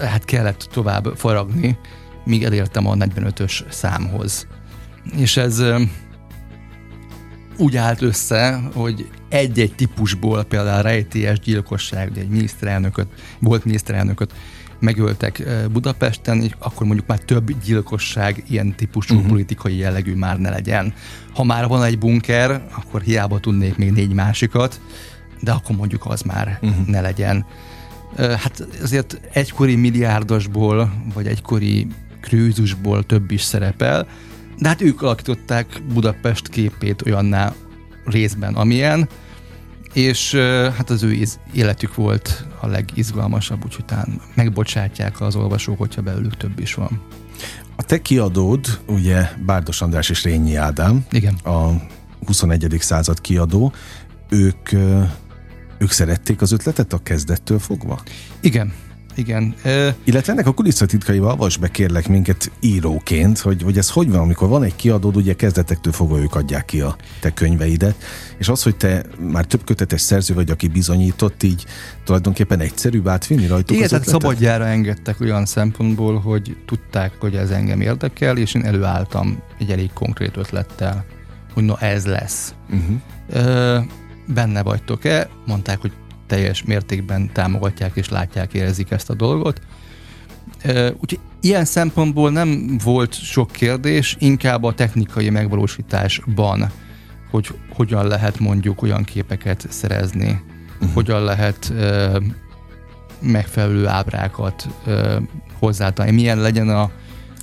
e, hát kellett tovább faragni, míg elértem a 45-ös számhoz. És ez e, úgy állt össze, hogy egy-egy típusból, például rejtélyes gyilkosság, ugye egy miniszterelnököt, volt miniszterelnököt megöltek Budapesten, és akkor mondjuk már több gyilkosság ilyen típusú uh-huh. politikai jellegű már ne legyen. Ha már van egy bunker, akkor hiába tudnék még négy másikat, de akkor mondjuk az már uh-huh. ne legyen. Hát azért egykori milliárdosból, vagy egykori krőzusból több is szerepel, de hát ők alakították Budapest képét olyanná részben, amilyen, és hát az ő életük volt a legizgalmasabb, úgyhogy talán megbocsátják az olvasók, hogyha belőlük több is van. A te kiadód, ugye Bárdos András és Rényi Ádám, Igen. a 21. század kiadó, ők, ők szerették az ötletet a kezdettől fogva? Igen, igen. Illetve ennek a kulisszatitkaival avasd be kérlek minket íróként, hogy, hogy ez hogy van, amikor van egy kiadód, ugye kezdetektől fogva ők adják ki a te könyveidet, és az, hogy te már több kötetes szerző vagy, aki bizonyított, így tulajdonképpen egyszerűbb átvinni rajtuk Igen, tehát szabadjára engedtek olyan szempontból, hogy tudták, hogy ez engem érdekel, és én előálltam egy elég konkrét ötlettel, hogy na ez lesz. Uh-huh. Ö, benne vagytok-e? Mondták, hogy teljes mértékben támogatják és látják, érzik ezt a dolgot. Úgyhogy ilyen szempontból nem volt sok kérdés, inkább a technikai megvalósításban, hogy hogyan lehet mondjuk olyan képeket szerezni, uh-huh. hogyan lehet uh, megfelelő ábrákat uh, hozzátenni, milyen legyen a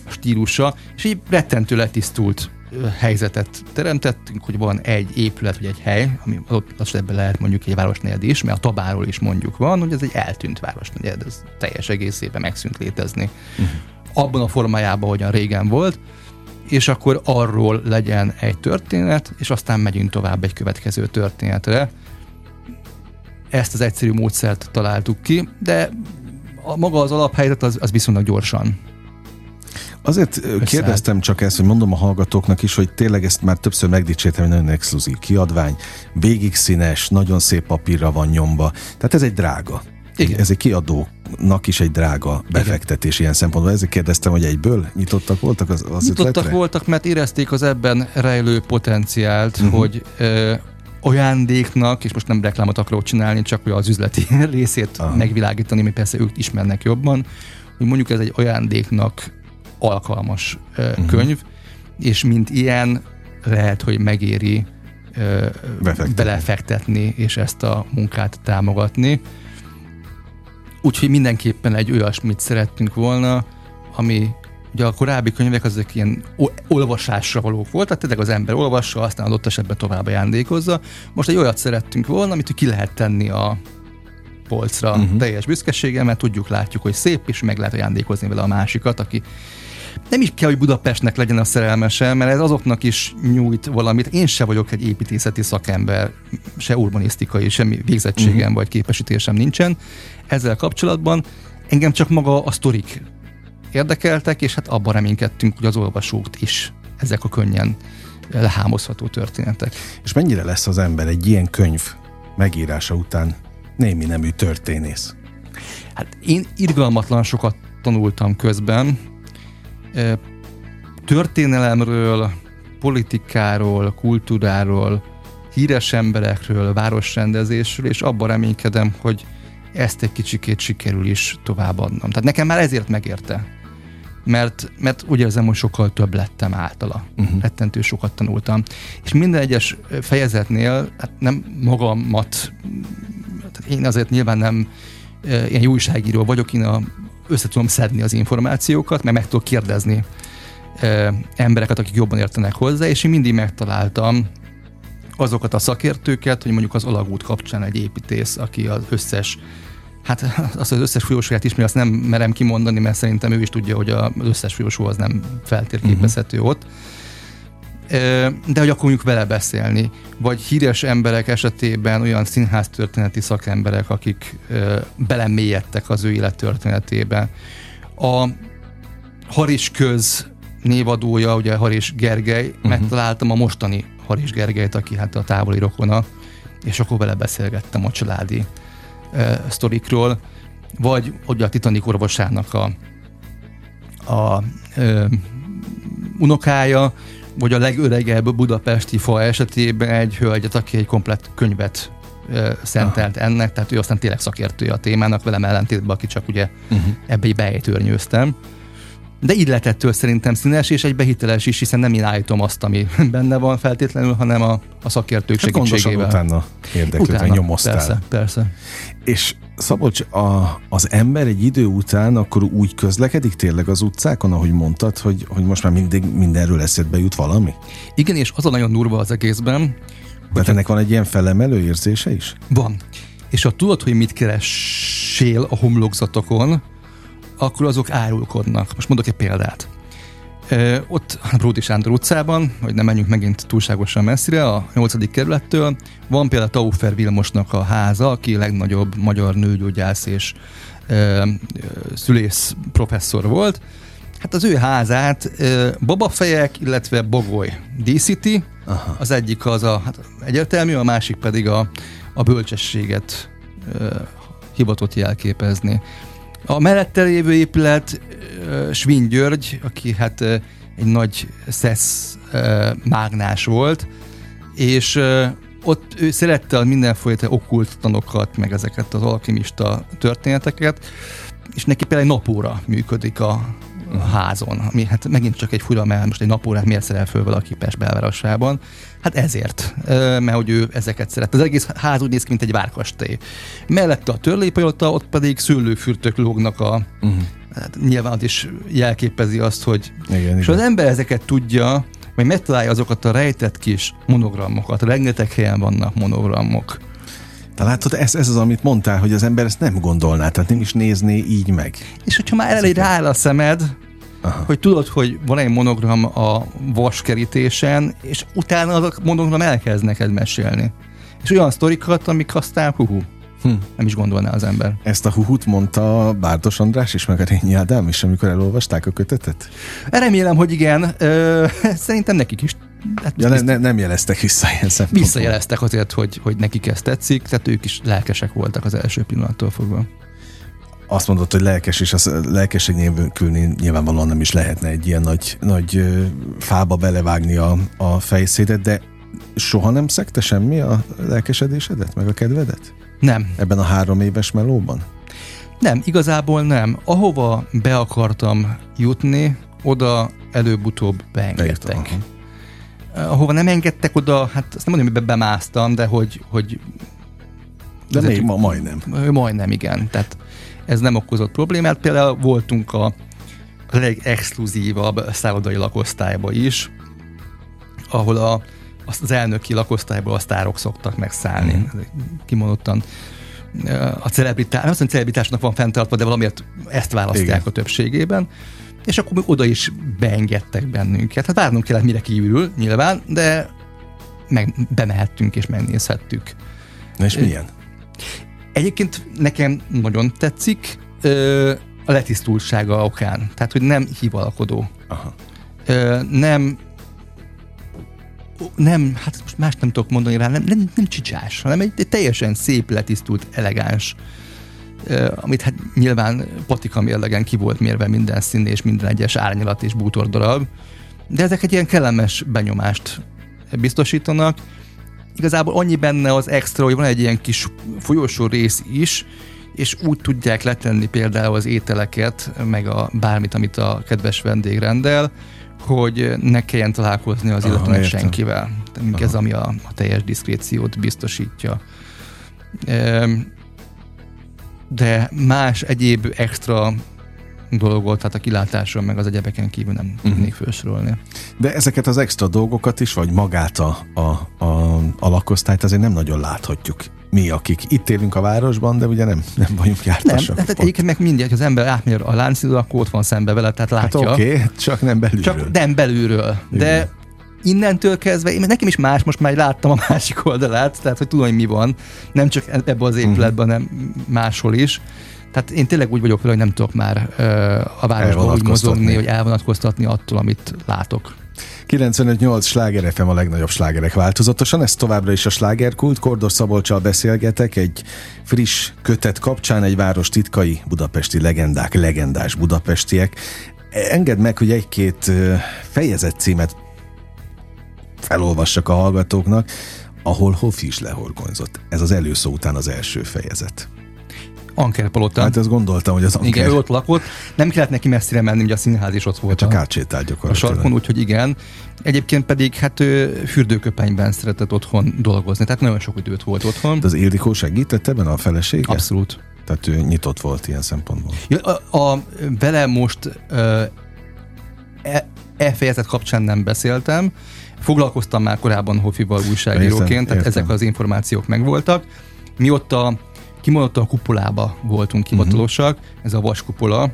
stílusa, és így rettentő letisztult helyzetet teremtettünk, hogy van egy épület vagy egy hely, ami ott az ebben lehet mondjuk egy városnegyed is, mert a Tabáról is mondjuk van, hogy ez egy eltűnt városnegyed, ez teljes egészében megszűnt létezni. Uh-huh. Abban a formájában, hogyan régen volt, és akkor arról legyen egy történet, és aztán megyünk tovább egy következő történetre. Ezt az egyszerű módszert találtuk ki, de a, maga az alaphelyzet az, az viszonylag gyorsan Azért Összeállt. kérdeztem csak ezt, hogy mondom a hallgatóknak is, hogy tényleg ezt már többször megdicsértem, hogy nagyon exkluzív kiadvány, végig színes, nagyon szép papírra van nyomva, tehát ez egy drága. Igen. Ez egy kiadónak is egy drága befektetés Igen. ilyen szempontból. Ezért kérdeztem, hogy egyből nyitottak voltak az, az Nyitottak ötletre? voltak, mert érezték az ebben rejlő potenciált, uh-huh. hogy ö, ajándéknak, és most nem reklámot akarok csinálni, csak az üzleti részét uh-huh. megvilágítani, mi persze ők ismernek jobban, hogy mondjuk ez egy ajándéknak alkalmas uh-huh. könyv, és mint ilyen lehet, hogy megéri Befektetni. belefektetni, és ezt a munkát támogatni. Úgyhogy mindenképpen egy olyasmit szerettünk volna, ami ugye a korábbi könyvek azok ilyen olvasásra valók voltak, tényleg az ember olvassa, aztán adott esetben tovább ajándékozza. Most egy olyat szerettünk volna, amit ki lehet tenni a polcra uh-huh. teljes büszkeséggel, mert tudjuk, látjuk, hogy szép, és meg lehet ajándékozni vele a másikat, aki nem is kell, hogy Budapestnek legyen a szerelmese, mert ez azoknak is nyújt valamit. Én se vagyok egy építészeti szakember, se urbanisztikai, semmi végzettségem uh-huh. vagy képesítésem nincsen. Ezzel kapcsolatban engem csak maga a sztorik érdekeltek, és hát abban reménykedtünk, hogy az olvasót is ezek a könnyen lehámozható történetek. És mennyire lesz az ember egy ilyen könyv megírása után némi nemű történész? Hát én irgalmatlan sokat tanultam közben, történelemről, politikáról, kultúráról, híres emberekről, városrendezésről, és abban reménykedem, hogy ezt egy kicsikét sikerül is továbbadnom. Tehát nekem már ezért megérte. mert, mert úgy érzem, hogy sokkal több lettem általa. Uh-huh. Rettentő sokat tanultam. És minden egyes fejezetnél hát nem magamat, tehát én azért nyilván nem ilyen jó újságíró vagyok, én a, össze tudom szedni az információkat, mert meg tudok kérdezni embereket, akik jobban értenek hozzá, és én mindig megtaláltam azokat a szakértőket, hogy mondjuk az alagút kapcsán egy építész, aki az összes Hát azt az összes folyosóját ismeri, azt nem merem kimondani, mert szerintem ő is tudja, hogy az összes folyosó az nem feltérképezhető uh-huh. ott. De hogy akkor mondjuk vele beszélni. Vagy híres emberek esetében olyan színház történeti szakemberek, akik belemélyedtek az ő élettörténetébe. A Haris Köz névadója, ugye Haris Gergely, uh-huh. megtaláltam a mostani Haris Gergelyt, aki hát a távoli rokona, és akkor vele beszélgettem a családi uh, sztorikról, vagy ugye a Titanic orvosának a, a uh, unokája, vagy a legöregebb budapesti fa esetében egy hölgyet, aki egy komplett könyvet szentelt Aha. ennek, tehát ő aztán tényleg szakértője a témának, velem ellentétben, aki csak ugye uh-huh. ebbe egy bejtőrnyőztem de illetettől szerintem színes és egy behiteles is, hiszen nem én állítom azt, ami benne van feltétlenül, hanem a, a szakértők hát segítségével. utána érdeklődve nyomoztál. Persze, persze. És Szabolcs, a, az ember egy idő után akkor úgy közlekedik tényleg az utcákon, ahogy mondtad, hogy, hogy most már mindig mindenről eszedbe jut valami? Igen, és az a nagyon durva az egészben. Tehát ennek van egy ilyen felemelő érzése is? Van. És ha tudod, hogy mit keresél a homlokzatokon, akkor azok árulkodnak. Most mondok egy példát. Ott Bródi Sándor utcában, hogy nem menjünk megint túlságosan messzire, a 8. kerülettől, van például Taufer Vilmosnak a háza, aki a legnagyobb magyar nőgyógyász és ö, szülész professzor volt. Hát az ő házát ö, babafejek, illetve bogoly díszíti. Aha. Az egyik az a hát egyértelmű, a másik pedig a, a bölcsességet ö, hivatott jelképezni. A mellette lévő épület Svin György, aki hát egy nagy szesz mágnás volt, és ott ő szerette mindenfajta okkult tanokat, meg ezeket az alkimista történeteket, és neki például egy napóra működik a házon, ami hát megint csak egy fura, mert most egy napórát miért szerel föl valaki Pest belvárosában. Hát ezért, mert hogy ő ezeket szeret. Az egész ház úgy néz ki, mint egy várkastély. Mellette a törlépajota, ott pedig szőlőfürtök lógnak a uh-huh. hát nyilván az is jelképezi azt, hogy igen, és igen. az ember ezeket tudja, vagy megtalálja azokat a rejtett kis monogramokat. Rengeteg helyen vannak monogramok. De látod, ez, ez az, amit mondtál, hogy az ember ezt nem gondolná, tehát nem is nézné így meg. És hogyha már elég rááll a szemed, Aha. hogy tudod, hogy van egy monogram a vaskerítésen, és utána azok monogram elkezd neked mesélni. És olyan sztorikat, amik aztán hú, hm. nem is gondolná az ember. Ezt a huhut mondta Bárdos András is, meg a Rényi Ádám is, amikor elolvasták a kötetet? Remélem, hogy igen. Ö, szerintem nekik is Hát ja, ne, ne, nem jeleztek vissza ilyen szempontból. Visszajeleztek azért, hogy, hogy nekik ez tetszik, tehát ők is lelkesek voltak az első pillanattól fogva azt mondott, hogy lelkes, és az lelkeség nélkül nyilvánvalóan nem is lehetne egy ilyen nagy, nagy fába belevágni a, a fejszédet, de soha nem szekte semmi a lelkesedésedet, meg a kedvedet? Nem. Ebben a három éves melóban? Nem, igazából nem. Ahova be akartam jutni, oda előbb-utóbb beengedtek. Ahova nem engedtek oda, hát azt nem mondom, hogy bemásztam, de hogy, hogy de még ma majdnem. Majdnem, igen. Tehát ez nem okozott problémát. Például voltunk a legexkluzívabb szállodai lakosztályba is, ahol a, az elnöki lakosztályból a sztárok szoktak megszállni. Mm. Kimondottan a celebritás, nem azt celebritásnak van fenntartva, de valamiért ezt választják Igen. a többségében. És akkor oda is beengedtek bennünket. Hát várnunk kellett, mire kívül, nyilván, de meg bemehettünk és megnézhettük. Na és milyen? Egyébként nekem nagyon tetszik ö, a letisztultsága okán. Tehát, hogy nem hivalkodó. Aha. Ö, nem nem, hát most más nem tudok mondani rá, nem, nem, nem csicsás, hanem egy, egy teljesen szép, letisztult, elegáns, amit hát nyilván patika mérlegen ki volt mérve minden szín és minden egyes árnyalat és bútor darab, de ezek egy ilyen kellemes benyomást biztosítanak, igazából annyi benne az extra, hogy van egy ilyen kis folyosó rész is, és úgy tudják letenni például az ételeket, meg a bármit, amit a kedves vendég rendel, hogy ne kelljen találkozni az illetőnek senkivel. Aha. Ez ami a, a teljes diszkréciót biztosítja. De más egyéb extra dolgot, tehát a kilátáson, meg az egyebeken kívül nem uh-huh. tudnék felsorolni. De ezeket az extra dolgokat is, vagy magát a, a, a, a lakosztályt azért nem nagyon láthatjuk mi, akik itt élünk a városban, de ugye nem, nem vagyunk jártasak. Nem, tehát egyébként meg mindegy, hogy az ember átmegy a láncidő, akkor ott van szembe vele, tehát hát látja. Hát oké, okay, csak nem belülről. Csak nem belülről. De Igen. Innentől kezdve, én, nekem is más, most már láttam a másik oldalát, tehát hogy tudom, hogy mi van. Nem csak ebben az épületben, hanem máshol is. Tehát én tényleg úgy vagyok vele, hogy nem tudok már uh, a városban úgy mozogni, hogy elvonatkoztatni attól, amit látok. 95-8 sláger FM a legnagyobb slágerek változatosan, ez továbbra is a slágerkult. Kordos Szabolcsal beszélgetek egy friss kötet kapcsán, egy város titkai budapesti legendák, legendás budapestiek. Engedd meg, hogy egy-két fejezet címet felolvassak a hallgatóknak, ahol Hofi is lehorgonyzott. Ez az előszó után az első fejezet. Ankerpalota. Hát azt gondoltam, hogy az Anker... Igen, ő ott lakott. Nem kellett neki messzire menni, ugye a színház is ott volt. Csak átsétált gyakorlatilag. A sarkon, úgyhogy igen. Egyébként pedig hát ő fürdőköpenyben szeretett otthon dolgozni, tehát nagyon sok időt volt otthon. De az Ildikó segített ebben a felesége? Abszolút. Tehát ő nyitott volt ilyen szempontból. Ja, a, a, vele most e, e fejezet kapcsán nem beszéltem. Foglalkoztam már korábban Hofival újságíróként, értem, tehát értem. ezek az információk megvoltak. Mi ott a kimondottan a kupolába voltunk hivatalosak, uh-huh. ez a vaskupola,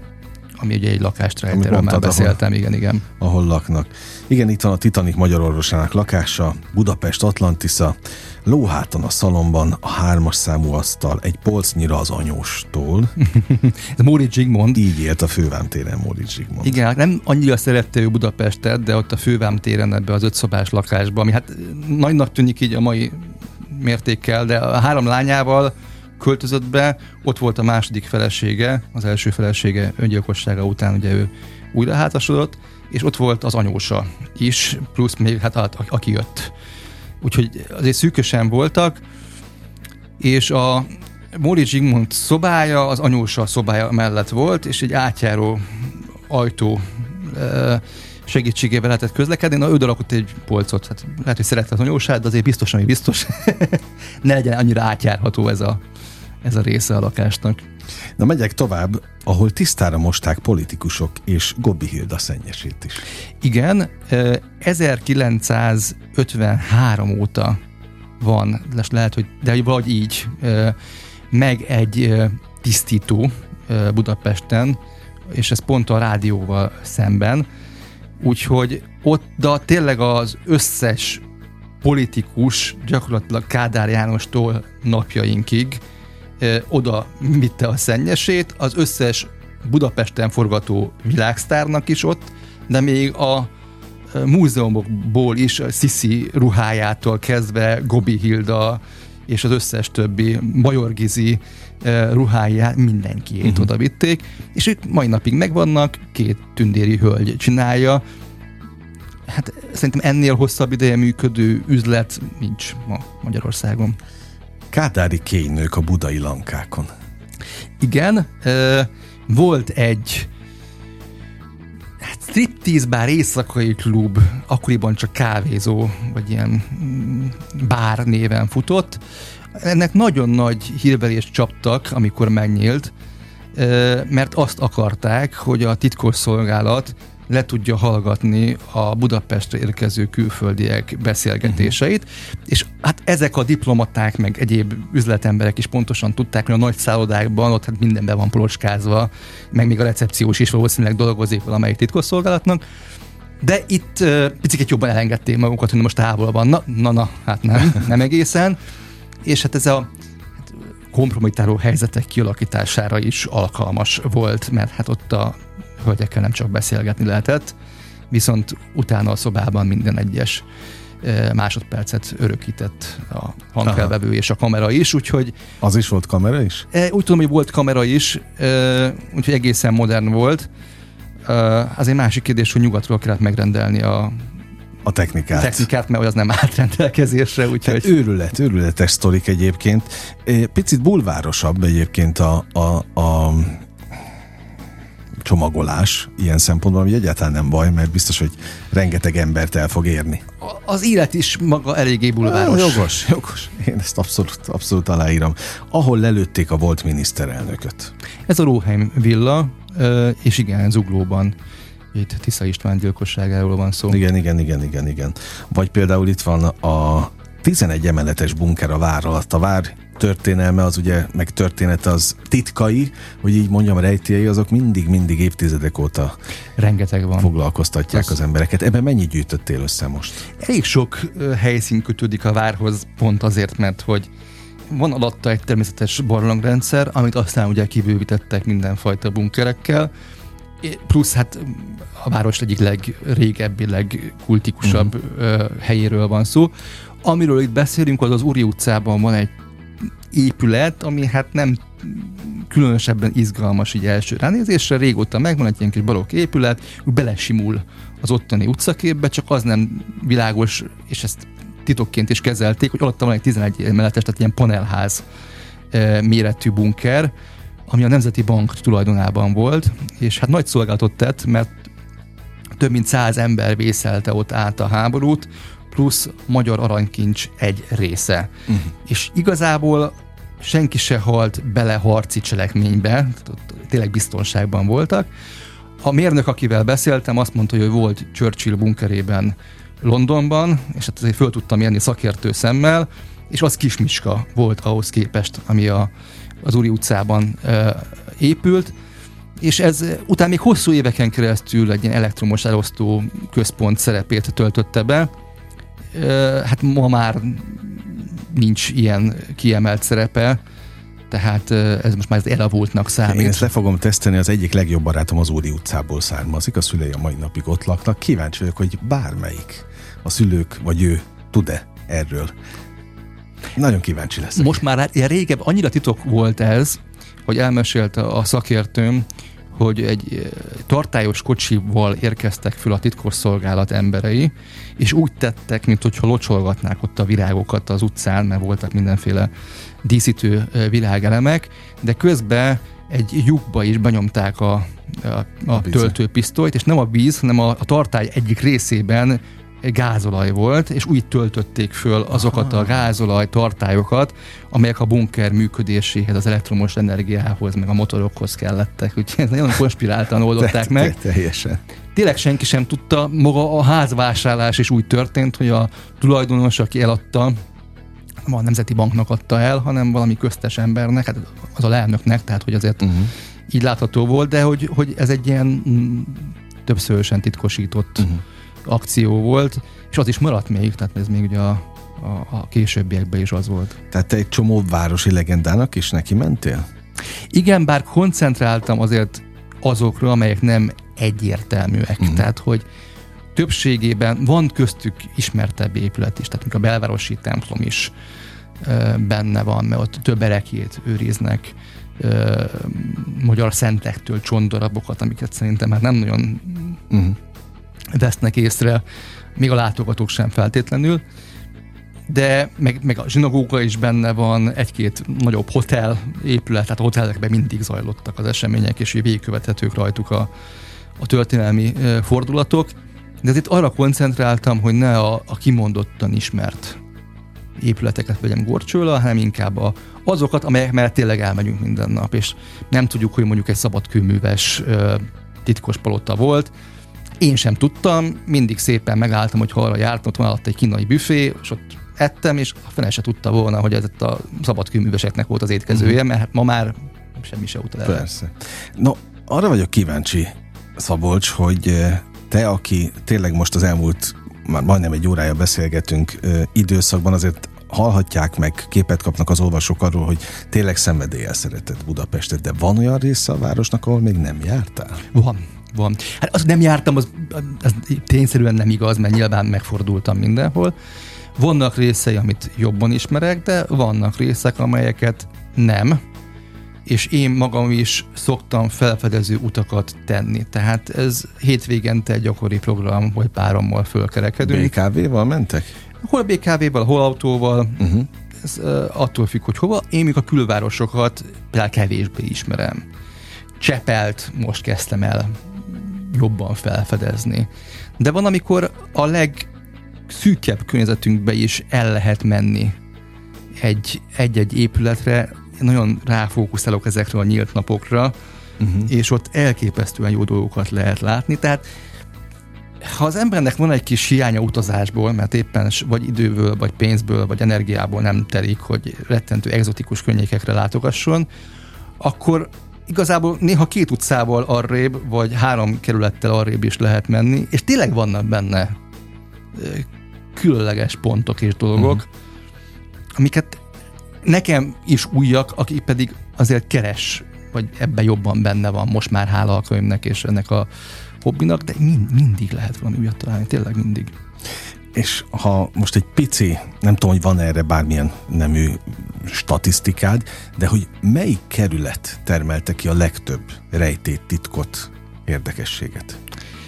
ami ugye egy lakást rejt, erről már beszéltem, ahol, igen, igen. Ahol laknak. Igen, itt van a Titanic magyar orvosának lakása, Budapest Atlantisza, lóháton a szalomban a hármas számú asztal, egy polcnyira az anyóstól. Ez Móri Zsigmond. Így élt a fővám téren Móri Zsigmond. Igen, hát nem annyira szerette ő Budapestet, de ott a fővám téren ebbe az ötszobás lakásba, ami hát nagynak tűnik így a mai mértékkel, de a három lányával költözött be, ott volt a második felesége, az első felesége öngyilkossága után ugye ő újra házasodott, és ott volt az anyósa is, plusz még hát a, aki jött. Úgyhogy azért szűkösen voltak, és a Móri Zsigmond szobája az anyósa szobája mellett volt, és egy átjáró ajtó segítségével lehetett közlekedni. Na, ő rakott egy polcot. Hát lehet, hogy szerette az anyósát, de azért biztos, ami biztos, ne legyen annyira átjárható ez a, ez a része a lakásnak. Na megyek tovább, ahol tisztára mosták politikusok és Gobbi Hilda szennyesét is. Igen, 1953 óta van, lehet, hogy, de vagy így, meg egy tisztító Budapesten, és ez pont a rádióval szemben, úgyhogy ott de tényleg az összes politikus gyakorlatilag Kádár Jánostól napjainkig oda vitte a szennyesét, az összes Budapesten forgató világsztárnak is ott, de még a múzeumokból is Sisi ruhájától kezdve Gobi Hilda és az összes többi Bajor Gizi ruháját mindenkiét uh-huh. oda vitték, és ők mai napig megvannak, két tündéri hölgy csinálja, hát szerintem ennél hosszabb ideje működő üzlet nincs ma Magyarországon. Kádári kénynők a budai lankákon. Igen, volt egy hát striptease bár éjszakai klub, akkoriban csak kávézó, vagy ilyen mm, bár néven futott. Ennek nagyon nagy hírvelést csaptak, amikor megnyílt, mert azt akarták, hogy a titkosszolgálat le tudja hallgatni a Budapestre érkező külföldiek beszélgetéseit, uh-huh. és hát ezek a diplomaták, meg egyéb üzletemberek is pontosan tudták, hogy a nagy szállodákban ott hát minden be van polocskázva, meg még a recepciós is valószínűleg dolgozik valamelyik titkosszolgálatnak, de itt uh, picit jobban elengedték magukat, hogy most távolban. Na, na, na, hát nem, nem egészen. És hát ez a hát kompromittáló helyzetek kialakítására is alkalmas volt, mert hát ott a hölgyekkel nem csak beszélgetni lehetett, viszont utána a szobában minden egyes másodpercet örökített a hangfelvevő és a kamera is, úgyhogy... Az is volt kamera is? Úgy tudom, hogy volt kamera is, úgyhogy egészen modern volt. Az egy másik kérdés, hogy nyugatról kellett megrendelni a, a technikát. A technikát, mert az nem állt rendelkezésre, úgyhogy... Őrület, őrületes sztorik egyébként. Picit bulvárosabb egyébként a, a, a csomagolás ilyen szempontból, ami egyáltalán nem baj, mert biztos, hogy rengeteg embert el fog érni. Az élet is maga eléggé bulváros. Ah, jogos, jogos. Én ezt abszolút, abszolút aláírom. Ahol lelőtték a volt miniszterelnököt. Ez a Róheim villa, és igen, Zuglóban itt Tisza István gyilkosságáról van szó. Igen, igen, igen, igen, igen. Vagy például itt van a 11 emeletes bunker a vár alatt. A vár történelme az ugye, meg történet az titkai, hogy így mondjam, rejtélyei, azok mindig-mindig évtizedek óta Rengeteg van. foglalkoztatják az, az embereket. Ebben mennyit gyűjtöttél össze most? Elég sok helyszín kötődik a várhoz, pont azért, mert hogy van alatta egy természetes barlangrendszer, amit aztán ugye kibővítettek mindenfajta bunkerekkel, plusz hát a város egyik legrégebbi, legkultikusabb uh-huh. helyéről van szó. Amiről itt beszélünk, az az Uri utcában van egy épület, ami hát nem különösebben izgalmas így első ránézésre, régóta megvan egy ilyen kis barokk épület, belesimul az ottani utcaképbe, csak az nem világos, és ezt titokként is kezelték, hogy alatta van egy 11 emeletes, tehát ilyen panelház e, méretű bunker, ami a Nemzeti Bank tulajdonában volt, és hát nagy szolgálatot tett, mert több mint száz ember vészelte ott át a háborút, plusz magyar aranykincs egy része. Uh-huh. És igazából senki se halt bele harci cselekménybe, tényleg biztonságban voltak. A mérnök, akivel beszéltem, azt mondta, hogy volt Churchill bunkerében Londonban, és hát azért föl tudtam mérni szakértő szemmel, és az kismiska volt ahhoz képest, ami a, az Úri utcában e, épült, és ez utána még hosszú éveken keresztül egy ilyen elektromos elosztó központ szerepét töltötte be, hát ma már nincs ilyen kiemelt szerepe, tehát ez most már elavultnak számít. Én ezt le fogom teszteni, az egyik legjobb barátom az Úri utcából származik, a szülei a mai napig ott laknak. Kíváncsi vagyok, hogy bármelyik a szülők vagy ő tud-e erről. Nagyon kíváncsi leszek. Most már ilyen régebb, annyira titok volt ez, hogy elmesélte a szakértőm, hogy egy tartályos kocsival érkeztek föl a titkosszolgálat emberei, és úgy tettek, mint hogyha locsolgatnák ott a virágokat az utcán, mert voltak mindenféle díszítő világelemek, de közben egy lyukba is benyomták a, a, a, a töltőpisztolyt, és nem a víz, hanem a, a tartály egyik részében gázolaj volt, és úgy töltötték föl azokat Aha. a gázolaj tartályokat, amelyek a bunker működéséhez, az elektromos energiához, meg a motorokhoz kellettek. Úgyhogy nagyon konspiráltan oldották meg. Teljesen. Tényleg senki sem tudta, maga a házvásárlás is úgy történt, hogy a tulajdonos, aki eladta, nem a Nemzeti Banknak adta el, hanem valami köztes embernek, hát az a lelnöknek, tehát hogy azért uh-huh. így látható volt, de hogy, hogy ez egy ilyen mm, többszörösen titkosított uh-huh akció volt, és az is maradt még, tehát ez még ugye a, a, a későbbiekben is az volt. Tehát te egy csomó városi legendának is neki mentél? Igen, bár koncentráltam azért azokra, amelyek nem egyértelműek. Uh-huh. Tehát, hogy többségében van köztük ismertebb épület is, tehát a belvárosi templom is ö, benne van, mert ott több erekét őriznek, ö, magyar szentektől csondarabokat, amiket szerintem már nem nagyon uh-huh vesznek észre, még a látogatók sem feltétlenül, de meg, meg a zsinagóga is benne van, egy-két nagyobb hotel épület, tehát a hotelekben mindig zajlottak az események, és végigkövethetők rajtuk a, a történelmi fordulatok, de itt arra koncentráltam, hogy ne a, a kimondottan ismert épületeket vegyem gorcsőle, hanem inkább a, azokat, amelyek mellett tényleg elmegyünk minden nap, és nem tudjuk, hogy mondjuk egy szabadkőműves titkos palota volt, én sem tudtam, mindig szépen megálltam, hogy arra jártam, ott van alatt egy kínai büfé, és ott ettem, és a fene se tudta volna, hogy ez a szabadkőműveseknek volt az étkezője, uh-huh. mert ma már semmi se utal. Persze. No, arra vagyok kíváncsi, Szabolcs, hogy te, aki tényleg most az elmúlt már majdnem egy órája beszélgetünk időszakban, azért hallhatják meg, képet kapnak az olvasók arról, hogy tényleg szenvedéllyel szeretett Budapestet, de van olyan része a városnak, ahol még nem jártál? Van, van. Hát azt nem jártam, az, az tényszerűen nem igaz, mert nyilván megfordultam mindenhol. Vannak részei, amit jobban ismerek, de vannak részek, amelyeket nem. és én magam is szoktam felfedező utakat tenni. Tehát ez hétvégente egy gyakori program, hogy párommal fölkerekedünk. BKV-val mentek? Hol BKV-val, hol autóval, uh-huh. ez uh, attól függ, hogy hova. Én még a külvárosokat például kevésbé ismerem. Csepelt most kezdtem el jobban felfedezni. De van, amikor a legszűkebb környezetünkbe is el lehet menni egy, egy-egy épületre, nagyon ráfókuszálok ezekre a nyílt napokra, uh-huh. és ott elképesztően jó dolgokat lehet látni. Tehát ha az embernek van egy kis hiánya utazásból, mert éppen vagy időből, vagy pénzből, vagy energiából nem telik, hogy rettentő egzotikus környékekre látogasson, akkor igazából néha két utcával arrébb, vagy három kerülettel arrébb is lehet menni, és tényleg vannak benne különleges pontok és dolgok, uh-huh. amiket nekem is újak, aki pedig azért keres, vagy ebben jobban benne van most már hála a könyvnek és ennek a hobbinak, de mind, mindig lehet valami újat találni, tényleg mindig. És ha most egy pici, nem tudom, hogy van erre bármilyen nemű statisztikád, de hogy melyik kerület termelte ki a legtöbb rejtét, titkot, érdekességet?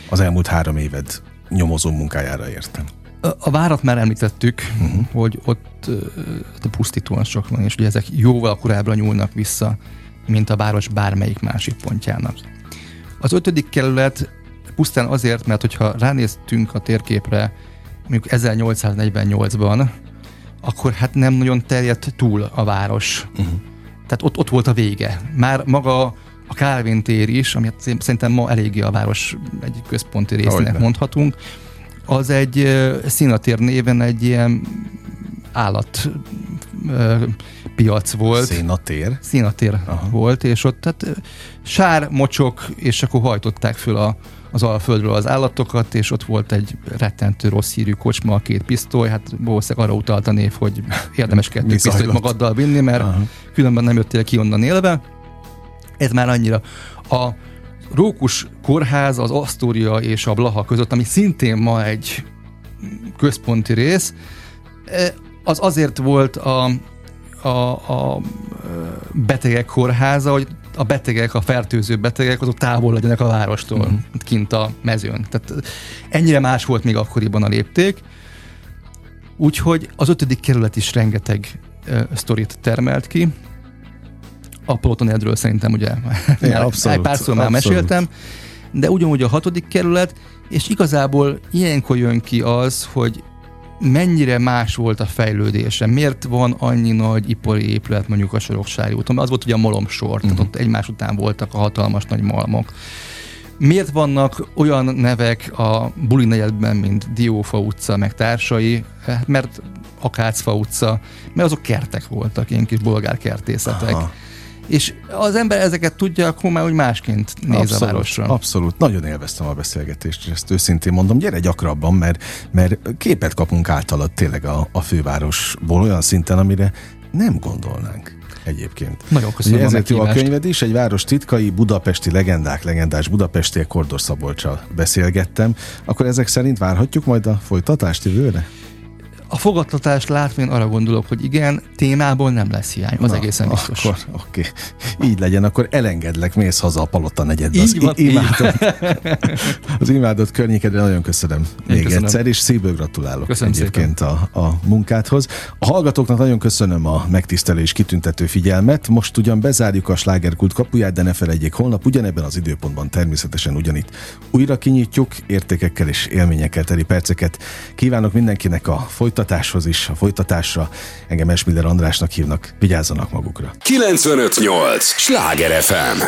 Az elmúlt három éved nyomozó munkájára értem. A várat már említettük, uh-huh. hogy ott uh, pusztítóan sok van, és ugye ezek jóval korábbra nyúlnak vissza, mint a város bármelyik másik pontjának. Az ötödik kerület pusztán azért, mert hogyha ránéztünk a térképre, mondjuk 1848-ban, akkor hát nem nagyon terjedt túl a város. Uh-huh. Tehát ott, ott volt a vége. Már maga a Kálvin tér is, ami szerintem ma eléggé a város egy központi részének mondhatunk, az egy színatér néven egy ilyen állat piac volt. Színatér? Színatér Aha. volt, és ott tehát sár, mocsok, és akkor hajtották föl a, az alföldről az állatokat, és ott volt egy rettentő rossz hírű kocsma, a két pisztoly, hát valószínűleg arra utalt a név, hogy érdemes kettő pisztolyt magaddal vinni, mert Aha. különben nem jöttél ki onnan élve. Ez már annyira. A Rókus kórház az Asztória és a Blaha között, ami szintén ma egy központi rész, e, az azért volt a, a, a betegek kórháza, hogy a betegek, a fertőző betegek, azok távol legyenek a várostól, uh-huh. kint a mezőn. Tehát ennyire más volt még akkoriban a lépték. Úgyhogy az ötödik kerület is rengeteg uh, sztorit termelt ki. A Plotonedről szerintem ugye ja, abszolút, egy pár szó már meséltem, de ugyanúgy a hatodik kerület, és igazából ilyenkor jön ki az, hogy mennyire más volt a fejlődése, miért van annyi nagy ipari épület mondjuk a Soroksári úton, az volt ugye a malomsor, uh-huh. tehát mhm. ott egymás után voltak a hatalmas nagy malmok. Miért vannak olyan nevek a buli negyedben, mint Diófa utca, meg társai? Hát mert Akácfa utca, mert azok kertek voltak, ilyen kis bolgár kertészetek. Aha és az ember ezeket tudja, akkor már úgy másként néz abszolút, a városra. Abszolút. Nagyon élveztem a beszélgetést, és ezt őszintén mondom. Gyere gyakrabban, mert, mert képet kapunk általad tényleg a, a fővárosból olyan szinten, amire nem gondolnánk egyébként. Nagyon köszönöm Ugye ezért jó a könyved is, egy város titkai, budapesti legendák, legendás budapestiek Kordor Szabolcsal beszélgettem. Akkor ezek szerint várhatjuk majd a folytatást jövőre? A fogadtatást látván arra gondolok, hogy igen, témából nem lesz hiány, az Na, egészen biztos. Akkor, oké, okay. így legyen, akkor elengedlek, mész haza a Palota negyedbe. Az, van, imádott, az imádott környékedre nagyon köszönöm Én még köszönöm. egyszer, és szívből gratulálok köszönöm egyébként a, a munkádhoz. A hallgatóknak nagyon köszönöm a megtisztelő és kitüntető figyelmet. Most ugyan bezárjuk a slágerkult kapuját, de ne felejtjék, holnap ugyanebben az időpontban természetesen ugyanitt újra kinyitjuk értékekkel és élményekkel teli perceket. Kívánok mindenkinek a folytatását folytatáshoz is, a folytatásra. Engem Esmiller Andrásnak hívnak, vigyázzanak magukra. 958! Sláger FM!